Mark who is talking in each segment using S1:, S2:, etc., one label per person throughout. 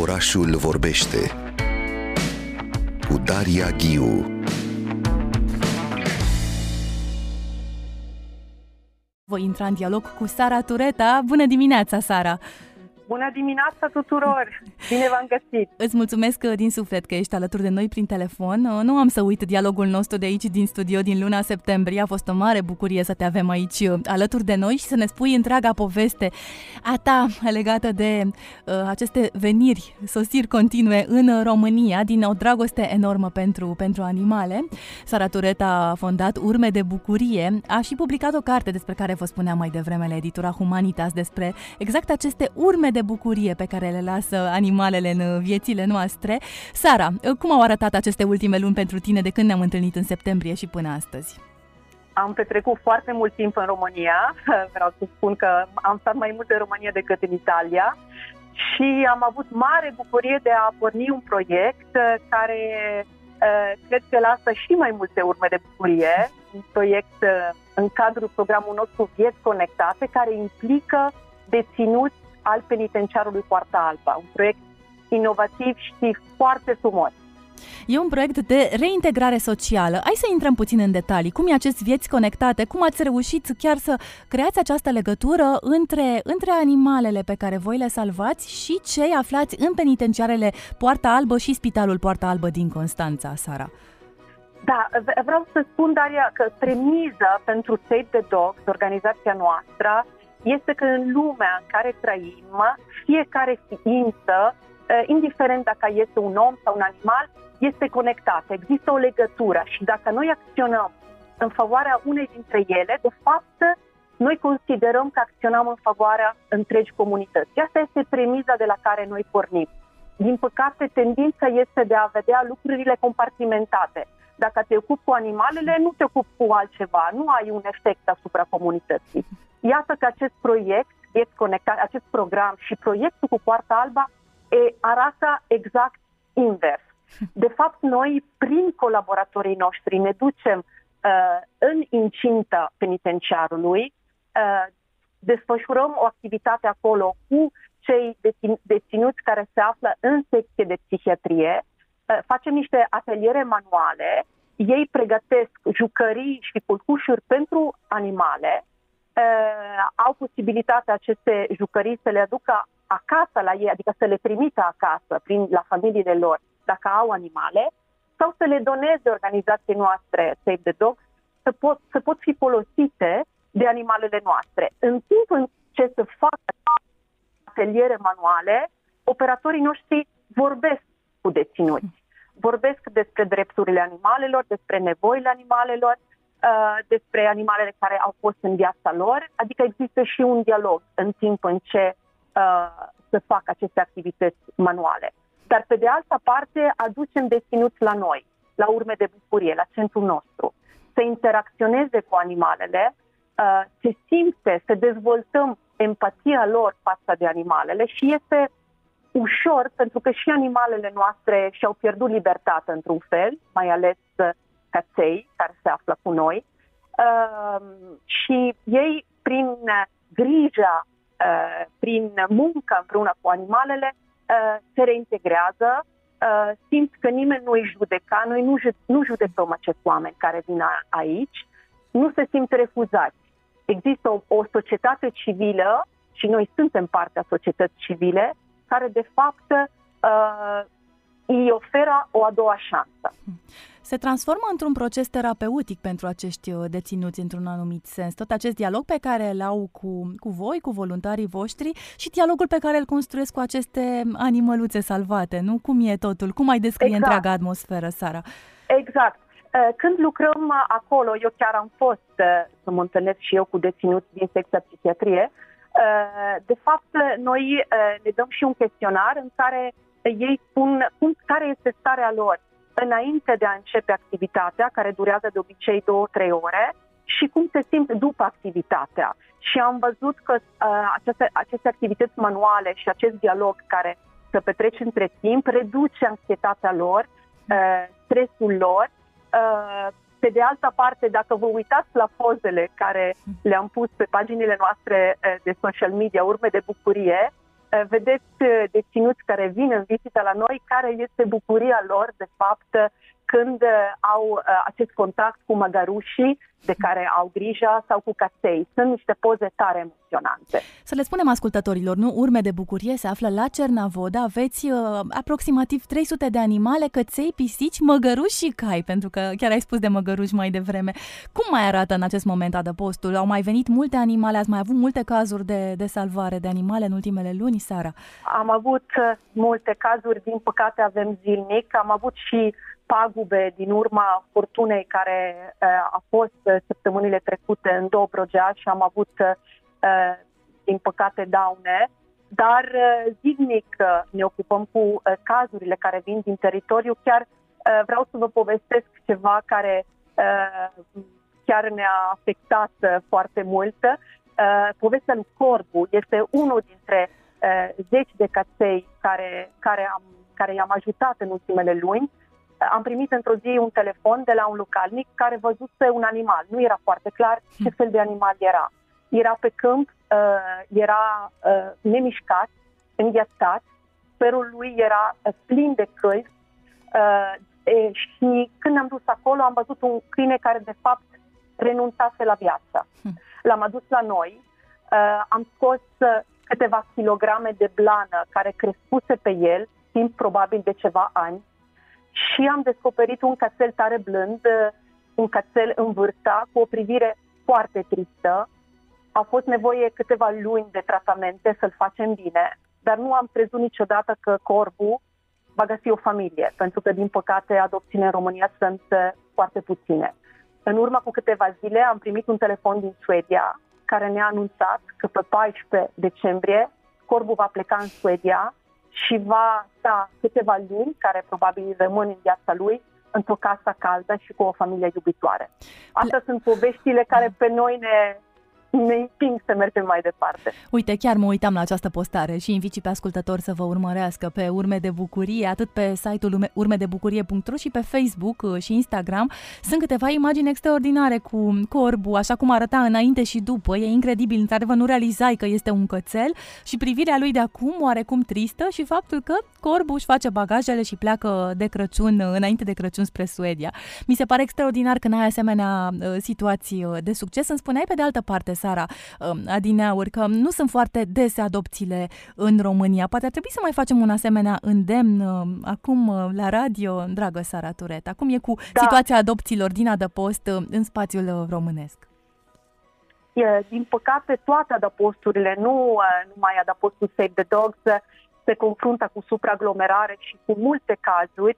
S1: Orașul vorbește cu Daria Ghiu.
S2: Voi intra în dialog cu Sara Tureta. Bună dimineața, Sara!
S3: Bună dimineața tuturor! Bine v-am găsit!
S2: Îți mulțumesc uh, din suflet că ești alături de noi prin telefon. Uh, nu am să uit dialogul nostru de aici din studio din luna septembrie. A fost o mare bucurie să te avem aici uh, alături de noi și să ne spui întreaga poveste a ta legată de uh, aceste veniri, sosiri continue în România din o dragoste enormă pentru, pentru animale. Sara Tureta a fondat Urme de Bucurie. A și publicat o carte despre care vă spuneam mai devreme la editura Humanitas despre exact aceste urme de bucurie pe care le lasă animalele în viețile noastre. Sara, cum au arătat aceste ultime luni pentru tine de când ne-am întâlnit în septembrie și până astăzi?
S3: Am petrecut foarte mult timp în România. Vreau să spun că am stat mai mult în România decât în Italia și am avut mare bucurie de a porni un proiect uh, care uh, cred că lasă și mai multe urme de bucurie. Un proiect uh, în cadrul programului nostru Vieți Conectate, care implică deținuți al penitenciarului Poarta Alba. Un proiect inovativ și foarte frumos.
S2: E un proiect de reintegrare socială. Hai să intrăm puțin în detalii. Cum e acest vieți conectate? Cum ați reușit chiar să creați această legătură între, între animalele pe care voi le salvați și cei aflați în penitenciarele Poarta Albă și Spitalul Poarta Albă din Constanța, Sara?
S3: Da, vreau să spun, Daria, că premiza pentru Save the Dogs, organizația noastră, este că în lumea în care trăim, fiecare ființă, eh, indiferent dacă este un om sau un animal, este conectată. Există o legătură și dacă noi acționăm în favoarea unei dintre ele, de fapt, noi considerăm că acționăm în favoarea întregi comunități. Asta este premiza de la care noi pornim. Din păcate, tendința este de a vedea lucrurile compartimentate. Dacă te ocupi cu animalele, nu te ocupi cu altceva, nu ai un efect asupra comunității. Iată că acest proiect, Vieți Conectate, acest program și proiectul cu Poarta Alba e, arată exact invers. De fapt, noi, prin colaboratorii noștri, ne ducem uh, în incinta penitenciarului, uh, desfășurăm o activitate acolo cu cei deținuți care se află în secție de psihiatrie, uh, facem niște ateliere manuale, ei pregătesc jucării și culcușuri pentru animale, uh, au posibilitatea aceste jucării să le aducă acasă la ei, adică să le trimită acasă prin, la familiile lor, dacă au animale, sau să le doneze organizației noastre Save the Dogs, să pot, să pot fi folosite de animalele noastre. În timp în ce se fac ateliere manuale, operatorii noștri vorbesc cu deținuți. Vorbesc despre drepturile animalelor, despre nevoile animalelor, Uh, despre animalele care au fost în viața lor, adică există și un dialog în timp în ce uh, se fac aceste activități manuale. Dar pe de altă parte aducem deținuți la noi, la urme de bucurie, la centrul nostru, să interacționeze cu animalele, uh, se simte, să dezvoltăm empatia lor față de animalele și este ușor pentru că și animalele noastre și-au pierdut libertatea într-un fel, mai ales uh, căței care se află cu noi uh, și ei prin grija, uh, prin muncă împreună cu animalele uh, se reintegrează, uh, simt că nimeni nu îi judeca, noi nu, nu judecăm acești oameni care vin aici, nu se simt refuzați. Există o, o societate civilă și noi suntem partea societății civile care de fapt uh, îi oferă o a doua șansă.
S2: Se transformă într-un proces terapeutic pentru acești uh, deținuți într-un anumit sens. Tot acest dialog pe care îl au cu, cu voi, cu voluntarii voștri și dialogul pe care îl construiesc cu aceste animăluțe salvate, nu? Cum e totul? Cum ai descrie exact. întreaga atmosferă, Sara?
S3: Exact. Uh, când lucrăm uh, acolo, eu chiar am fost să mă întâlnesc și eu cu deținuți din secția psihiatrie, de fapt, noi ne dăm și un chestionar în care ei spun cum, care este starea lor înainte de a începe activitatea, care durează de obicei două-trei ore, și cum se simt după activitatea. Și am văzut că uh, aceste, aceste activități manuale și acest dialog care se petrece între timp reduce anxietatea lor, uh, stresul lor. Uh, pe de altă parte, dacă vă uitați la pozele care le-am pus pe paginile noastre uh, de social media, urme de bucurie, vedeți deținuți care vin în vizită la noi, care este bucuria lor, de fapt, când au acest contact cu măgărușii de care au grijă sau cu casei. Sunt niște poze tare emoționante.
S2: Să le spunem ascultătorilor, nu? Urme de bucurie se află la Cernavoda. Aveți uh, aproximativ 300 de animale, căței, pisici, măgăruși și cai, pentru că chiar ai spus de măgăruși mai devreme. Cum mai arată în acest moment adăpostul? Au mai venit multe animale? Ați mai avut multe cazuri de, de salvare de animale în ultimele luni, Sara?
S3: Am avut uh, multe cazuri, din păcate avem zilnic. Am avut și pagube din urma furtunei care uh, a fost uh, săptămânile trecute în Dobrogea și am avut, uh, din păcate, daune. Dar zilnic ne ocupăm cu cazurile care vin din teritoriu. Chiar vreau să vă povestesc ceva care chiar ne-a afectat foarte mult. Povestea lui Corbu este unul dintre zeci de căței care, care, am, care i-am ajutat în ultimele luni am primit într-o zi un telefon de la un localnic care văzuse un animal. Nu era foarte clar ce fel de animal era. Era pe câmp, uh, era uh, nemișcat, înghețat, sperul lui era uh, plin de câini uh, e, și când am dus acolo am văzut un câine care de fapt renunțase la viață. Hm. L-am adus la noi, uh, am scos uh, câteva kilograme de blană care crescuse pe el, timp probabil de ceva ani, și am descoperit un cățel tare blând, un cățel în vârsta, cu o privire foarte tristă. A fost nevoie câteva luni de tratamente să-l facem bine, dar nu am crezut niciodată că corbu va găsi o familie, pentru că, din păcate, adopțiile în România sunt uh, foarte puține. În urmă cu câteva zile am primit un telefon din Suedia care ne-a anunțat că pe 14 decembrie Corbu va pleca în Suedia și va sta câteva luni, care probabil rămân în viața lui, într-o casă caldă și cu o familie iubitoare. Astea sunt poveștile care pe noi ne, ne împing să mergem mai departe.
S2: Uite, chiar mă uitam la această postare și invit și pe ascultători să vă urmărească pe Urme de Bucurie, atât pe site-ul urmedebucurie.ro și pe Facebook uh, și Instagram. Sunt câteva imagini extraordinare cu corbu, așa cum arăta înainte și după. E incredibil, într-adevăr nu realizai că este un cățel și privirea lui de acum oarecum tristă și faptul că corbu își face bagajele și pleacă de Crăciun, uh, înainte de Crăciun spre Suedia. Mi se pare extraordinar că n-ai asemenea uh, situații de succes. Îmi spuneai pe de altă parte, Sara um, Adineauri, că nu sunt foarte dese adopțiile în România. Poate ar trebui să mai facem un asemenea îndemn um, acum uh, la radio, dragă Sara Turet. Acum e cu da. situația adopțiilor din adăpost uh, în spațiul uh, românesc.
S3: Din păcate, toate adăposturile, nu numai adăpostul Save the Dogs, se confruntă cu supraaglomerare și cu multe cazuri.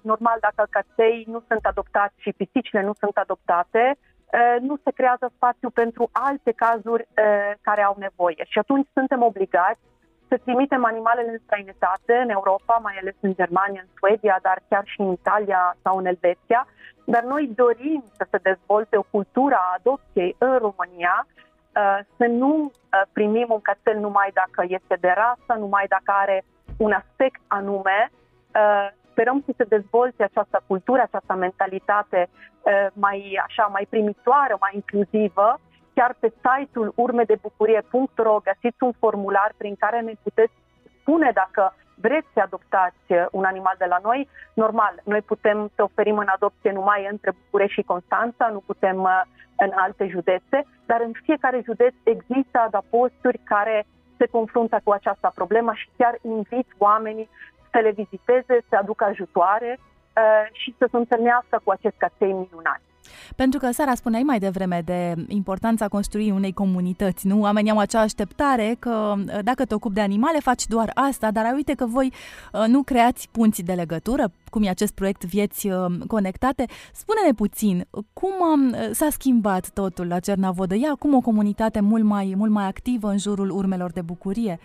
S3: Normal, dacă căței nu sunt adoptați și pisicile nu sunt adoptate, Eh, nu se creează spațiu pentru alte cazuri eh, care au nevoie. Și atunci suntem obligați să trimitem animalele în străinătate, în Europa, mai ales în Germania, în Suedia, dar chiar și în Italia sau în Elveția. Dar noi dorim să se dezvolte o cultură a adopției în România, eh, să nu primim un cățel numai dacă este de rasă, numai dacă are un aspect anume, sperăm să se dezvolte această cultură, această mentalitate uh, mai așa, mai primitoare, mai inclusivă. Chiar pe site-ul urmedebucurie.ro găsiți un formular prin care ne puteți spune dacă vreți să adoptați uh, un animal de la noi. Normal, noi putem să oferim în adopție numai între București și Constanța, nu putem uh, în alte județe, dar în fiecare județ există adaposturi care se confruntă cu această problemă și chiar invit oamenii să le viziteze, să aducă ajutoare uh, și să se întâlnească cu acest căței minunat.
S2: Pentru că, Sara, spuneai mai devreme de importanța construirii unei comunități, nu? Oamenii au acea așteptare că uh, dacă te ocupi de animale, faci doar asta, dar uite că voi uh, nu creați punți de legătură, cum e acest proiect Vieți Conectate. Spune-ne puțin, cum um, s-a schimbat totul la Cernavodă? E acum o comunitate mult mai, mult mai activă în jurul urmelor de bucurie?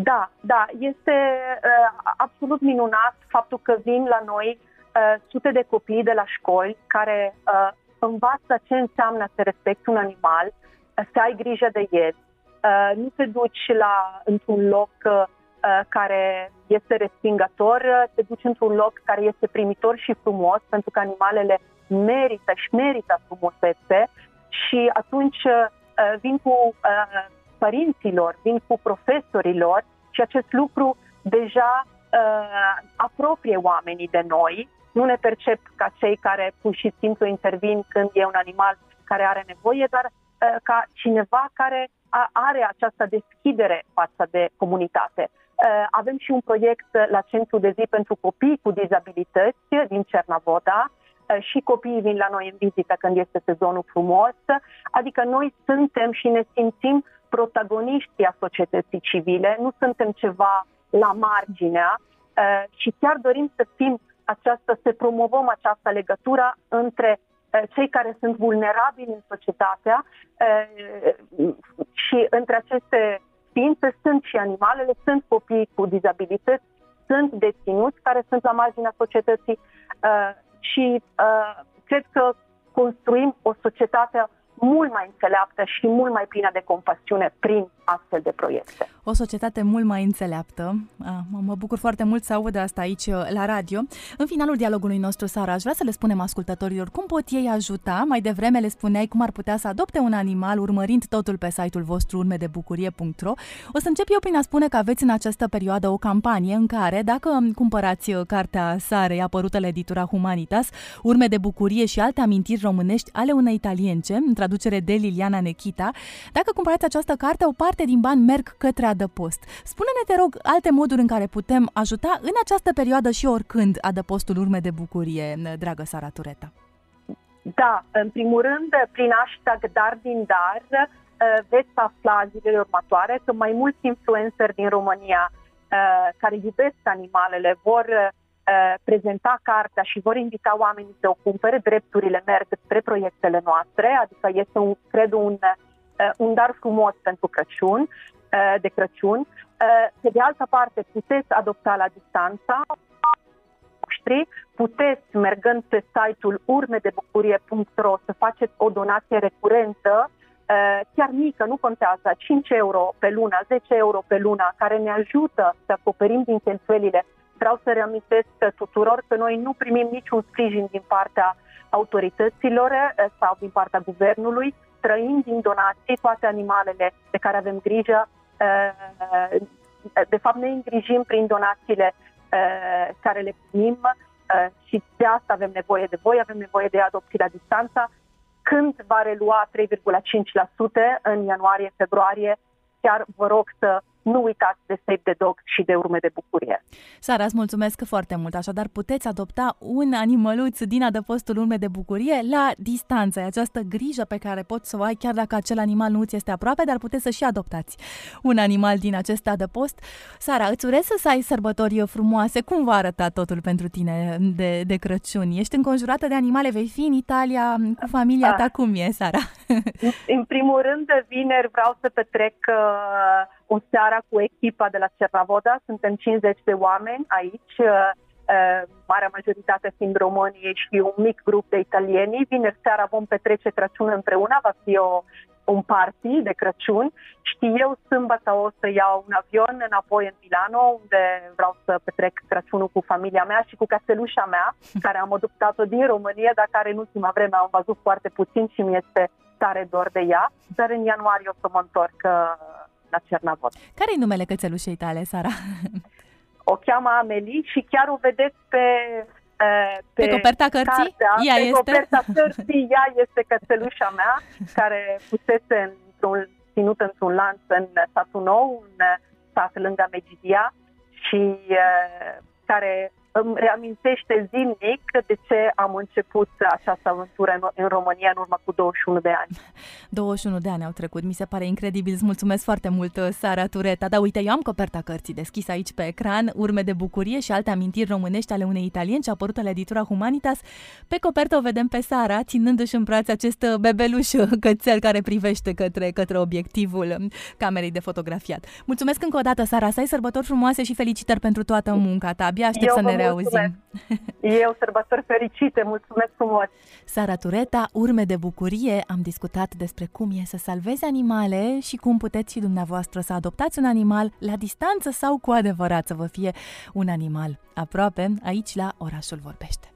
S3: Da, da, este uh, absolut minunat faptul că vin la noi uh, sute de copii de la școli care uh, învață ce înseamnă să respecti un animal, uh, să ai grijă de el. Uh, nu te duci la, într-un loc uh, care este respingător, uh, te duci într-un loc care este primitor și frumos, pentru că animalele merită și merită frumusețe și atunci uh, vin cu uh, părinților, vin cu profesorilor și acest lucru deja uh, apropie oamenii de noi, nu ne percep ca cei care pur și simplu intervin când e un animal care are nevoie, dar uh, ca cineva care are această deschidere față de comunitate. Uh, avem și un proiect la Centru de Zi pentru Copii cu Dizabilități din Cernavoda, uh, și copiii vin la noi în vizită când este sezonul frumos, adică noi suntem și ne simțim protagoniștii a societății civile, nu suntem ceva la marginea uh, și chiar dorim să fim această, să promovăm această legătură între cei care sunt vulnerabili în societatea și între aceste ființe sunt și animalele, sunt copii cu dizabilități, sunt deținuți care sunt la marginea societății și cred că construim o societate mult mai înțeleaptă și mult mai plină de compasiune prin astfel de proiecte.
S2: O societate mult mai înțeleaptă. Mă bucur foarte mult să aud asta aici uh, la radio. În finalul dialogului nostru, Sara, aș vrea să le spunem ascultătorilor cum pot ei ajuta. Mai devreme le spuneai cum ar putea să adopte un animal urmărind totul pe site-ul vostru urmedebucurie.ro. O să încep eu prin a spune că aveți în această perioadă o campanie în care, dacă cumpărați uh, cartea Sarei apărută la editura Humanitas, Urme de bucurie și alte amintiri românești ale unei italience, în traducere de Liliana Nechita, dacă cumpărați această carte, o parte din bani merg către adăpost. Spune-ne, te rog, alte moduri în care putem ajuta în această perioadă și oricând adăpostul urme de bucurie, dragă Sara Tureta.
S3: Da, în primul rând, prin hashtag Dar din Dar, uh, veți afla zilele următoare că mai mulți influenceri din România uh, care iubesc animalele vor uh, prezenta cartea și vor invita oamenii să o cumpere, drepturile merg spre proiectele noastre, adică este, un, cred, un, un dar frumos pentru Crăciun Uh, de Crăciun. Uh, pe de altă parte, puteți adopta la distanța noștri, puteți, mergând pe site-ul urmedebucurie.ro, să faceți o donație recurentă, uh, chiar mică, nu contează, 5 euro pe lună, 10 euro pe lună, care ne ajută să acoperim din cheltuielile. Vreau să reamintesc tuturor că noi nu primim niciun sprijin din partea autorităților sau din partea guvernului, trăim din donații toate animalele de care avem grijă Eh, de fapt ne îngrijim prin donațiile eh, care le primim eh, și de asta avem nevoie de voi, avem nevoie de adopții la distanță. Când va relua 3,5% în ianuarie-februarie, chiar vă rog să nu uitați de Save the Dog și de urme de bucurie.
S2: Sara, îți mulțumesc foarte mult. Așadar, puteți adopta un animăluț din adăpostul urme de bucurie la distanță. Această grijă pe care poți să o ai chiar dacă acel animal nu ți este aproape, dar puteți să și adoptați un animal din acest adăpost. Sara, îți urez să ai sărbători frumoase. Cum va arăta totul pentru tine de, de Crăciun? Ești înconjurată de animale, vei fi în Italia cu familia ta. Ah. Cum e, Sara?
S3: În primul rând, vineri vreau să petrec uh, o seară cu echipa de la Cernavoda, suntem 50 de oameni aici, uh, uh, marea majoritate fiind români și un mic grup de italieni. Vineri seara vom petrece Crăciun împreună, va fi o, un party de Crăciun. Și eu sâmbătă o să iau un avion înapoi în Milano, unde vreau să petrec Crăciunul cu familia mea și cu castelușa mea, care am adoptat-o din România, dar care în ultima vreme am văzut foarte puțin și mi este tare dor de ea. Dar în ianuarie o să mă întorc uh, la Cernavod.
S2: Care e numele cățelușei tale, Sara?
S3: O cheamă Amelie și chiar o vedeți pe
S2: pe, pe coperta cărții? Cartea,
S3: ea pe este? coperta cărții, ea este cățelușa mea, care fusese într-un, ținut într-un lanț în satul nou, în sat lângă Megidia și uh, care îmi reamintește zilnic de ce am început această aventură în România în urmă cu 21 de ani.
S2: 21 de ani au trecut, mi se pare incredibil. Îți mulțumesc foarte mult, Sara Tureta. Da, uite, eu am coperta cărții deschisă aici pe ecran, urme de bucurie și alte amintiri românești ale unei italieni ce a apărut la editura Humanitas. Pe copertă o vedem pe Sara, ținându-și în brațe acest bebeluș cățel care privește către, către obiectivul camerei de fotografiat. Mulțumesc încă o dată, Sara, să ai sărbători frumoase și felicitări pentru toată munca ta. Abia aștept eu să ne reauzim.
S3: Eu sărbători fericite, mulțumesc frumos!
S2: Sara Tureta, urme de bucurie, am discutat despre cum e să salvezi animale și cum puteți și dumneavoastră să adoptați un animal la distanță sau cu adevărat să vă fie un animal aproape aici la Orașul Vorbește.